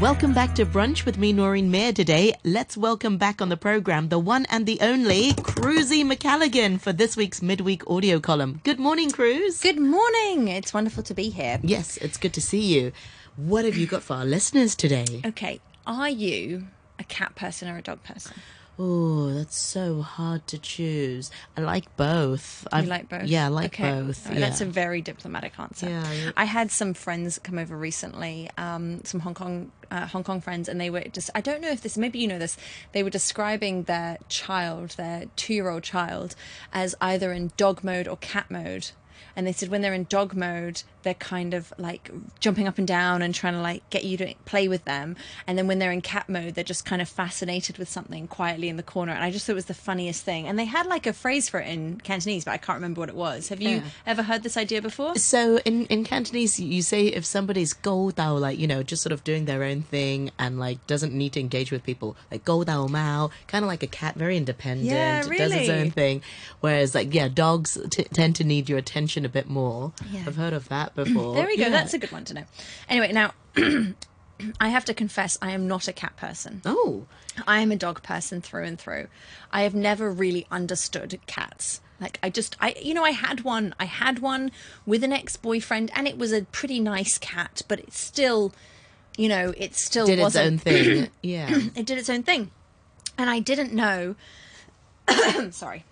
Welcome back to Brunch with me, Noreen Mayer. Today, let's welcome back on the program the one and the only Cruzy Macalligan for this week's midweek audio column. Good morning, Cruz. Good morning. It's wonderful to be here. Yes, it's good to see you. What have you got for our listeners today? Okay, are you a cat person or a dog person? Oh, that's so hard to choose. I like both. I've- like both? Yeah, I like Okay. both. Yeah. That's a very diplomatic answer. Yeah, I had some friends come over recently, um, some Hong Kong uh, Hong Kong friends, and they were just I don't know if this maybe you know this. They were describing their child, their two year old child, as either in dog mode or cat mode. And they said when they're in dog mode, they're kind of like jumping up and down and trying to like get you to play with them. And then when they're in cat mode, they're just kind of fascinated with something quietly in the corner. And I just thought it was the funniest thing. And they had like a phrase for it in Cantonese, but I can't remember what it was. Have you Yeah. ever heard this idea before? So in, in Cantonese, you say if somebody's go dao, like, you know, just sort of doing their own thing and like doesn't need to engage with people, like go dao mao, kind of like a cat, very independent, Yeah, does its own thing. Whereas like, yeah, dogs t- tend to need your attention a bit more. Yeah. I've heard of that before. There we go. Yeah. That's a good one to know. Anyway, now I have to confess, I am not a cat person. Oh, I am a dog person through and through. I have never really understood cats. Like I just I you know I had one I had one with an ex-boyfriend and it was a pretty nice cat but it still you know it still did its own thing. yeah. it did its own thing. And I didn't know sorry.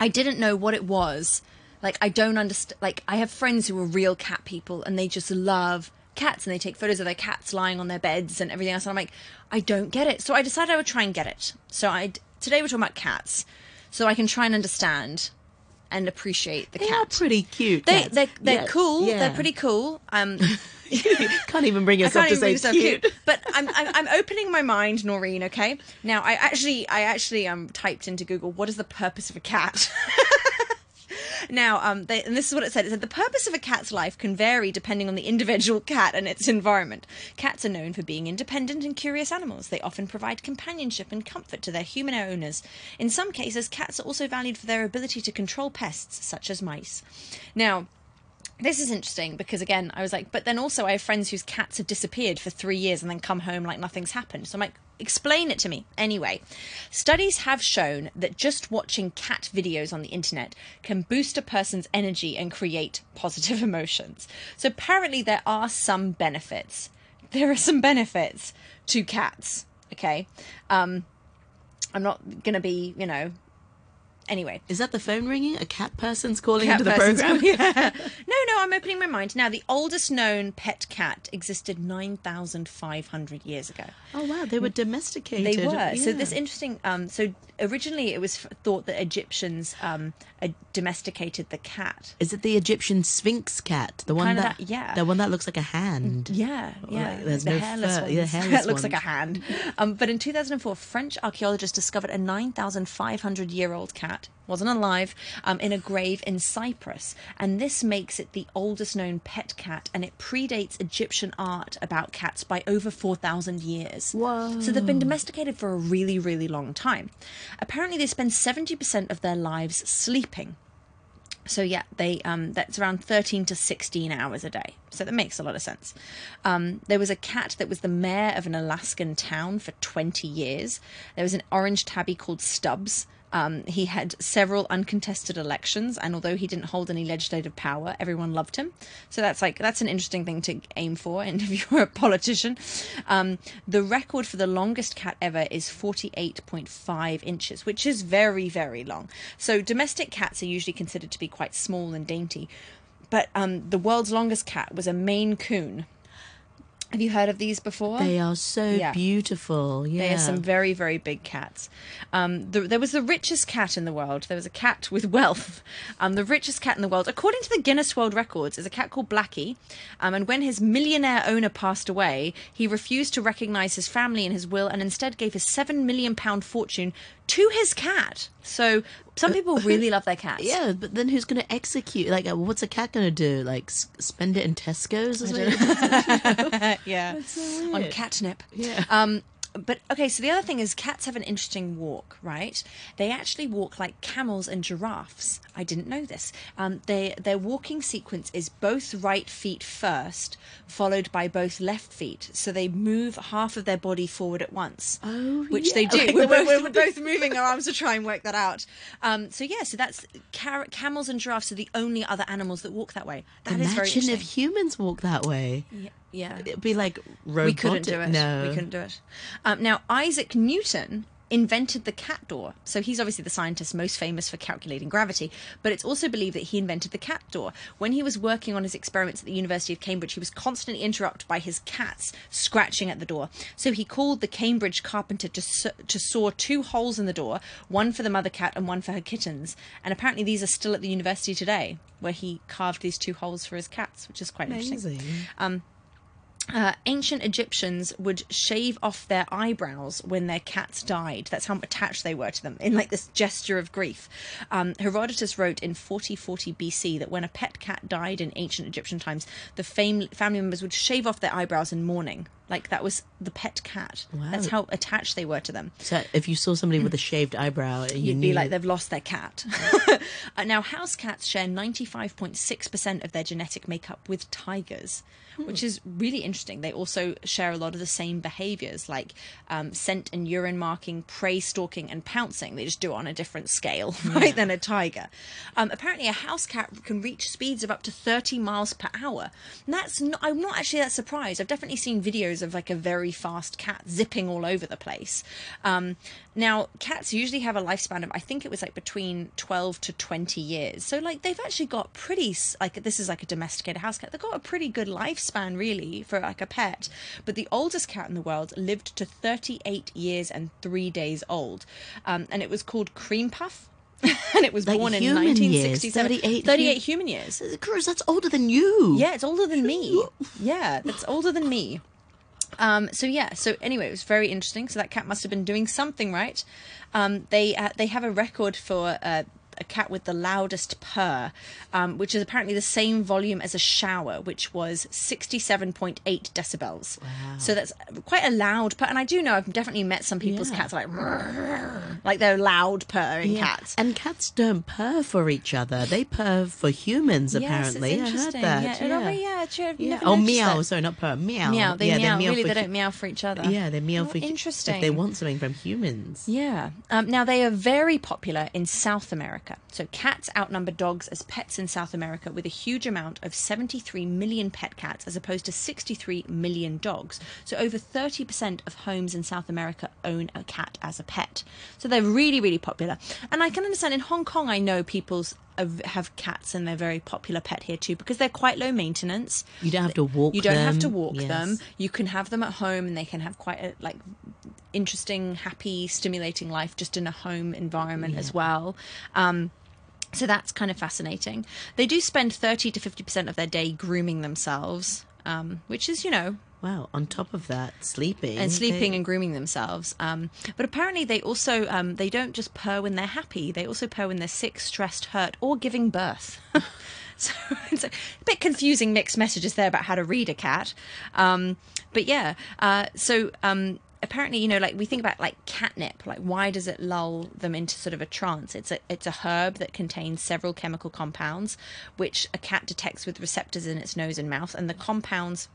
I didn't know what it was. Like I don't understand like I have friends who are real cat people and they just love cats and they take photos of their cats lying on their beds and everything else and I'm like I don't get it. So I decided I would try and get it. So I today we're talking about cats. So I can try and understand and appreciate the cat. They are pretty cute. They cats. they're, they're Yeah, cool. yeah. They're pretty cool. Um Can't even bring I yourself can't to even say believe it's so cute. cute. But I'm, I'm I'm opening my mind, Noreen. Okay. Now I actually I actually um typed into Google what is the purpose of a cat. now um they, and this is what it said. It said the purpose of a cat's life can vary depending on the individual cat and its environment. Cats are known for being independent and curious animals. They often provide companionship and comfort to their human owners. In some cases, cats are also valued for their ability to control pests such as mice. Now this is interesting because again i was like but then also i have friends whose cats have disappeared for three years and then come home like nothing's happened. So i'm like explain it to me. Anyway studies have shown that just watching cat videos on the internet can boost a person's energy and create positive emotions. So apparently there are some benefits. There are some benefits to cats okay? Um i'm not gonna be you know anyway Is that the phone ringing? A cat person's calling cat into the program? Yeah. No, no, I'm opening my mind. Now, the oldest known pet cat existed 9,500 years ago. Oh wow, they were domesticated. They were. So this interesting. Um, so originally, it was thought that Egyptians um, domesticated the cat. Is it the Egyptian Sphynx cat? The one that, that- yeah. the one that looks like a hand. Yeah, yeah. like there's the no hairless fur- yeah, hairless it looks like a hand. Um, but in 2004, French archaeologists discovered a 9,500 year old cat, wasn't alive, um, in a grave in Cyprus. And this makes it the oldest known pet cat, and it predates Egyptian art about cats by over 4,000 years. Whoa. So they've been domesticated for a really, really long time. Apparently, they spend 70% of their lives sleeping. So yeah, they um, that's around thirteen to sixteen hours a day. So that makes a lot of sense. Um, there was a cat that was the mayor of an Alaskan town for twenty years. There was an orange tabby called Stubbs. Um, he had several uncontested elections, and although he didn't hold any legislative power, everyone loved him. So that's like that's an interesting thing to aim for. And if you're a politician, um, the record for the longest cat ever is 48.5 inches, which is very very long. So domestic cats are usually considered to be quite small and dainty, but um, the world's longest cat was a Maine Coon. Have you heard of these before? They are so Yeah. beautiful. Yeah. They are some very, very big cats. Um, the, there was the richest cat in the world. There was a cat with wealth. Um, the richest cat in the world, according to the Guinness World Records, is a cat called Blackie. Um, and when his millionaire owner passed away, he refused to recognise his family in his will and instead gave his seven million pound fortune to his cat. So some people really love their cats. Yeah, but then who's going to execute? Like, uh, what's a cat going to do? Like, s- spend it in Tesco's or something? yeah. so on catnip. Yeah. Um, but okay, so the other thing is cats have an interesting walk, right? They actually walk like camels and giraffes. I didn't know this. Um, they, their walking sequence is both right feet first, followed by both left feet. So they move half of their body forward at once. Oh, which they do. Like, we're, both, we're both moving our arms to try and work that out. Um, so yeah, so that's car- camels and giraffes are the only other animals that walk that way. That is very Imagine if humans walk that way. Yeah, yeah. It'd be like robotic. we couldn't do it. No, we couldn't do it. Um, now Isaac Newton invented the cat door. So he's obviously the scientist most famous for calculating gravity, but it's also believed that he invented the cat door. When he was working on his experiments at the University of Cambridge, he was constantly interrupted by his cats scratching at the door. So he called the Cambridge carpenter to, to saw two holes in the door, one for the mother cat and one for her kittens. And apparently these are still at the university today, where he carved these two holes for his cats, which is quite interesting. Amazing. Uh, ancient Egyptians would shave off their eyebrows when their cats died. That's how attached they were to them, in like this gesture of grief. Um, Herodotus wrote in 4040 BC that when a pet cat died in ancient Egyptian times, the fam- family members would shave off their eyebrows in mourning. Like that was the pet cat. Wow. That's how attached they were to them. So if you saw somebody with a shaved eyebrow, you You'd knew be like they've lost their cat. uh, now, house cats share 95.6% of their genetic makeup with tigers, which is really interesting. They also share a lot of the same behaviors like um, scent and urine marking, prey stalking, and pouncing. They just do it on a different scale, right, than a tiger. Um, apparently, a house cat can reach speeds of up to 30 miles per hour. And that's not, I'm not actually that surprised. I've definitely seen videos of like a very fast cat zipping all over the place. Um, now, cats usually have a lifespan of, I think it was like between 12 to 20 years. So, like, they've actually got pretty, like, this is like a domesticated house cat. They've got a pretty good lifespan, really, for like a pet. But the oldest cat in the world lived to 38 years and three days old. Um, and it was called Cream Puff. and it was Like born in human years, 1967. 38 38 hu- human years. Cruz, that's older than you. Yeah, it's older than me. Yeah, that's older than me. Um, so yeah, so anyway, it was very interesting. So that cat must have been doing something right. Um, they uh, they have a record for uh, a cat with the loudest purr, um, which is apparently the same volume as a shower, which was sixty-seven point eight decibels. Wow. So that's quite a loud purr. And I do know I've definitely met some people's Yeah. cats like like they're loud purring Yeah. cats. And cats don't purr for each other. They purr for humans, apparently. Yes, it's I heard that. Yeah, Yeah. oh, yeah, Yeah. Oh, meow. that. Sorry, not purr. Meow. Meow. They yeah, meow. They meow really, for they don't meow for each other. Yeah, they meow Oh, for interesting. If they want something from humans. Yeah. Um, now they are very popular in South America. So cats outnumber dogs as pets in South America with a huge amount of 73 million pet cats as opposed to 63 million dogs. So over 30% of homes in South America own a cat as a pet. So they're really, really popular. And I can understand in Hong Kong, I know people's have- cats and they're very popular pet here too because they're quite low maintenance. You don't have to walk You don't have to walk Yes. them. You can have them at home, and they can have quite a like interesting, happy, stimulating life just in a home environment as well. Um, so that's kind of fascinating. They do spend thirty to fifty percent of their day grooming themselves, um, which is you know Wow. On top of that, sleeping. and sleeping they- and grooming themselves. Um, but apparently, they also um, they don't just purr when they're happy. They also purr when they're sick, stressed, hurt, or giving birth. so it's a bit confusing mixed messages there about how to read a cat. Um, but yeah, uh, so. Apparently, you know, like we think about like catnip, like why does it lull them into sort of a trance? It's a it's a herb that contains several chemical compounds, which a cat detects with receptors in its nose and mouth, and the compounds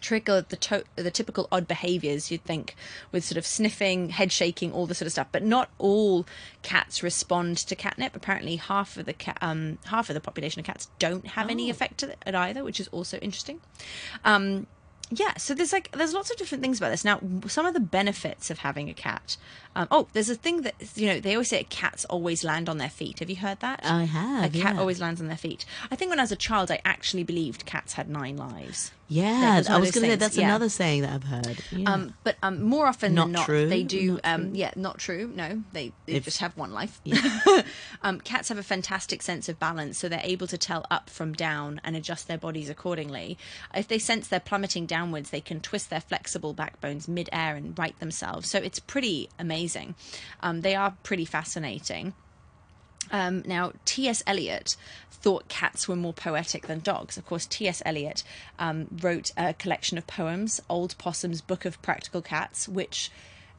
trigger the to- the typical odd behaviors you'd think with sort of sniffing, head shaking, all the sort of stuff. But not all cats respond to catnip. Apparently, half of the ca- um, half of the population of cats don't have any effect to it either, which is also interesting. Um, yeah, so there's like there's lots of different things about this. Now, some of the benefits of having a cat. Um, oh, there's a thing that you know they always say cats always land on their feet. Have you heard that? I have. a cat yeah. always lands on their feet. I think when I was a child, I actually believed cats had nine lives. Yeah, was I was going to say that's yeah. another saying that I've heard. Yeah. Um, but um, more often Not than not, true, they do. not Um, yeah, not true. No, they, they If- just have one life. um, cats have a fantastic sense of balance, so they're able to tell up from down and adjust their bodies accordingly. If they sense they're plummeting downwards, they can twist their flexible backbones mid-air and right themselves. So it's pretty amazing. Um, they are pretty fascinating. Um, now, T.S. Eliot thought cats were more poetic than dogs. Of course, T.S. Eliot um, wrote a collection of poems, Old Possum's Book of Practical Cats, which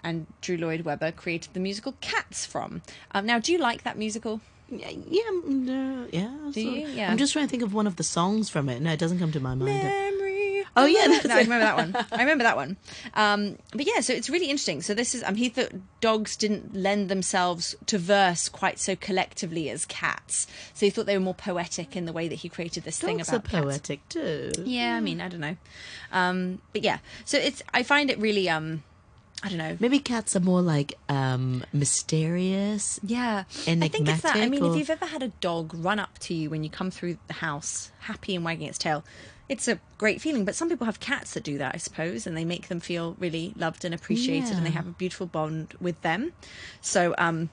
and Drew Lloyd Webber created the musical Cats from. Um, now, do you like that musical? Yeah, yeah, mm, uh, yeah. Do so- you? Yeah. I'm just trying to think of one of the songs from it. No, it doesn't come to my mind. Memory. Oh, yeah, no, I remember that one. I remember that one. Um, but yeah, so it's really interesting. So this is um, he thought dogs didn't lend themselves to verse quite so collectively as cats. So he thought they were more poetic in the way that he created this thing Dogs about are cats. poetic too. Yeah, I mean, I don't know. Um, but yeah, so it's I find it really um, I don't know. Maybe cats are more like um mysterious. Yeah, I think it's that. I mean, or- if you've ever had a dog run up to you when you come through the house, happy and wagging its tail, it's a great feeling. But some people have cats that do that, I suppose, and they make them feel really loved and appreciated, and they have a beautiful bond with them. So, um,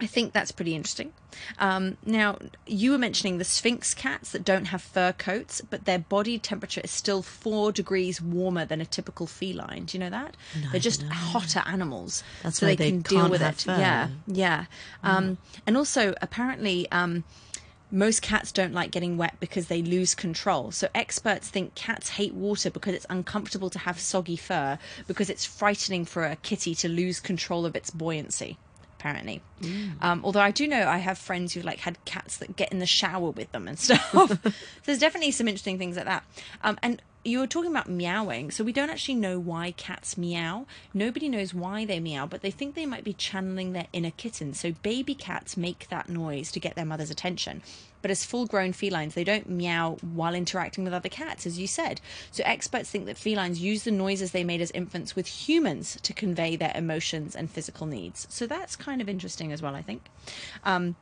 I think that's pretty interesting. Um, now, you were mentioning the Sphynx cats that don't have fur coats, but their body temperature is still four degrees warmer than a typical feline. Do you know that? They're just know. hotter animals, That's so they, they can deal with it. fur. Yeah, yeah. Um, and also, apparently, um, most cats don't like getting wet because they lose control. So experts think cats hate water because it's uncomfortable to have soggy fur because it's frightening for a kitty to lose control of its buoyancy. Apparently, um, although I do know I have friends who like had cats that get in the shower with them and stuff. so there's definitely some interesting things like that. Um, and you were talking about meowing, so we don't actually know why cats meow. Nobody knows why they meow, but they think they might be channeling their inner kitten. So baby cats make that noise to get their mother's attention. But as full grown felines, they don't meow while interacting with other cats, as you said. So experts think that felines use the noises they made as infants with humans to convey their emotions and physical needs. So that's kind of interesting as well, I think. Um,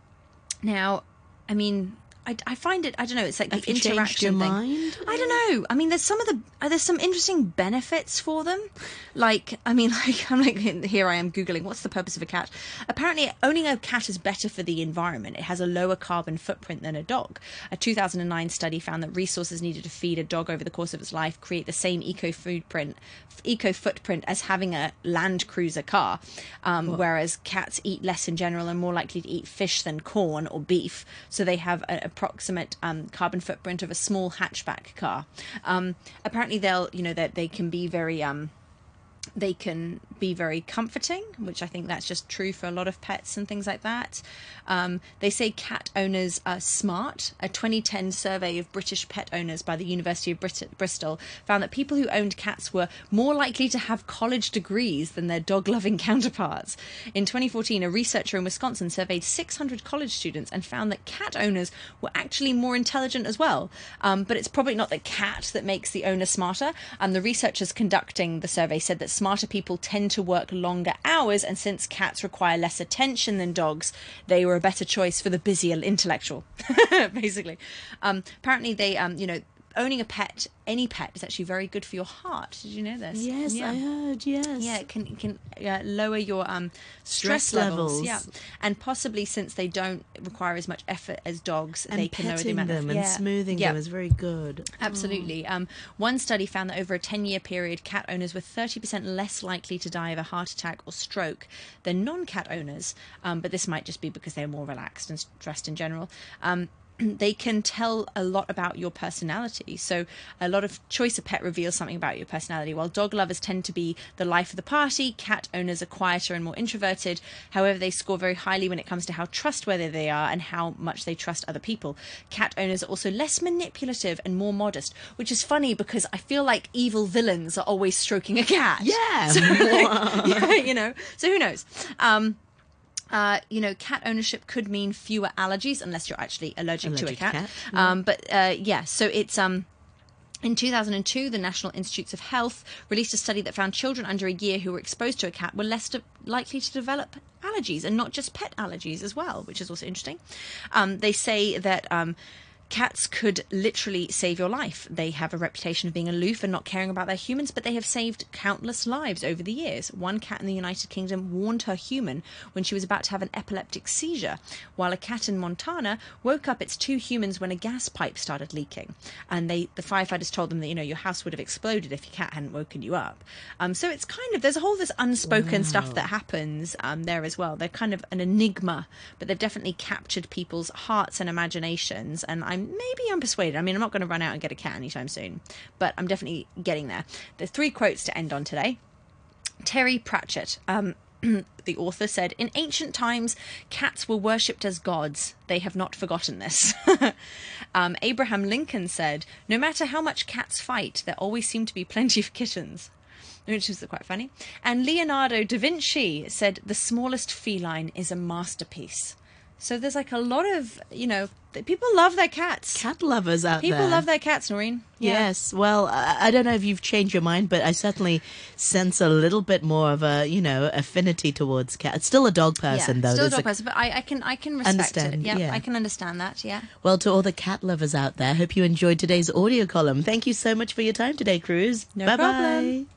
now, I mean, I, I find it. I don't know. It's like Have the interaction your thing. mind? I don't know. I mean, there's some of the uh, there's some interesting benefits for them. Like, I mean, like I'm like here I am googling what's the purpose of a cat. Apparently, owning a cat is better for the environment. It has a lower carbon footprint than a dog. A 2009 study found that resources needed to feed a dog over the course of its life create the same eco footprint eco footprint as having a Land Cruiser car. Um, whereas cats eat less in general and more likely to eat fish than corn or beef. So they have an approximate um, carbon footprint of a small hatchback car. Um, apparently, they'll you know that they can be very um, they can be very comforting, which I think that's just true for a lot of pets and things like that. Um, they say cat owners are smart. A 2010 survey of British pet owners by the University of Brit- Bristol found that people who owned cats were more likely to have college degrees than their dog loving counterparts. In 2014, a researcher in Wisconsin surveyed 600 college students and found that cat owners were actually more intelligent as well. Um, but it's probably not the cat that makes the owner smarter. And the researchers conducting the survey said that smarter people tend to work longer hours, and since cats require less attention than dogs, they were a better choice for the busier intellectual, basically. Um, apparently, they, um, you know, owning a pet, any pet, is actually very good for your heart. Did you know this? Yes, Yeah. I heard. Yes. Yeah, it can it can uh, lower your um, stress, Stress levels. levels. Yeah, and possibly since they don't require as much effort as dogs, and they can lower the amount them of and yeah. smoothing yeah. them is very good. Absolutely. Um, one study found that over a 10 year period, cat owners were 30% less likely to die of a heart attack or stroke than non cat owners. Um, but this might just be because they're more relaxed and stressed in general. Um, they can tell a lot about your personality. So, a lot of choice of pet reveals something about your personality. While dog lovers tend to be the life of the party, cat owners are quieter and more introverted. However, they score very highly when it comes to how trustworthy they are and how much they trust other people. Cat owners are also less manipulative and more modest, which is funny because I feel like evil villains are always stroking a cat. Yeah. So, like, yeah, you know. So who knows? Um, uh, you know, cat ownership could mean fewer allergies unless you're actually allergic, to a Allergic cat. cat, Um, but uh, yeah, so it's um. In 2002, the National Institutes of Health released a study that found children under a year who were exposed to a cat were less de- likely to develop allergies, and not just pet allergies as well, which is also interesting. Um, they say that um, Cats could literally save your life. They have a reputation of being aloof and not caring about their humans, but they have saved countless lives over the years. One cat in the United Kingdom warned her human when she was about to have an epileptic seizure, while a cat in Montana woke up its two humans when a gas pipe started leaking. And they, the firefighters told them that you know your house would have exploded if your cat hadn't woken you up. Um, so it's kind of there's a whole this unspoken stuff that happens um, there as well. They're kind of an enigma, but they've definitely captured people's hearts and imaginations. And I'm maybe I'm persuaded. I mean, I'm not going to run out and get a cat anytime soon, but I'm definitely getting there. There's three quotes to end on today. Terry Pratchett. Um, the author said, In ancient times, cats were worshipped as gods. They have not forgotten this. um, Abraham Lincoln said, No matter how much cats fight, there always seem to be plenty of kittens. Which is quite funny. And Leonardo da Vinci said, The smallest feline is a masterpiece. So there's like a lot of, you know, people love their cats. Cat lovers out People there. love their cats, Noreen. Yeah. Yes. Well, I don't know if you've changed your mind, but I certainly sense a little bit more of a, you know, affinity towards cats. Still a dog person, yeah, though. Still a dog person, but I, I can I can respect Understand, it. Yeah, yeah. I can understand that. Yeah. Well, to all the cat lovers out there, hope you enjoyed today's audio column. Thank you so much for your time today, Cruz. No Bye-bye. problem.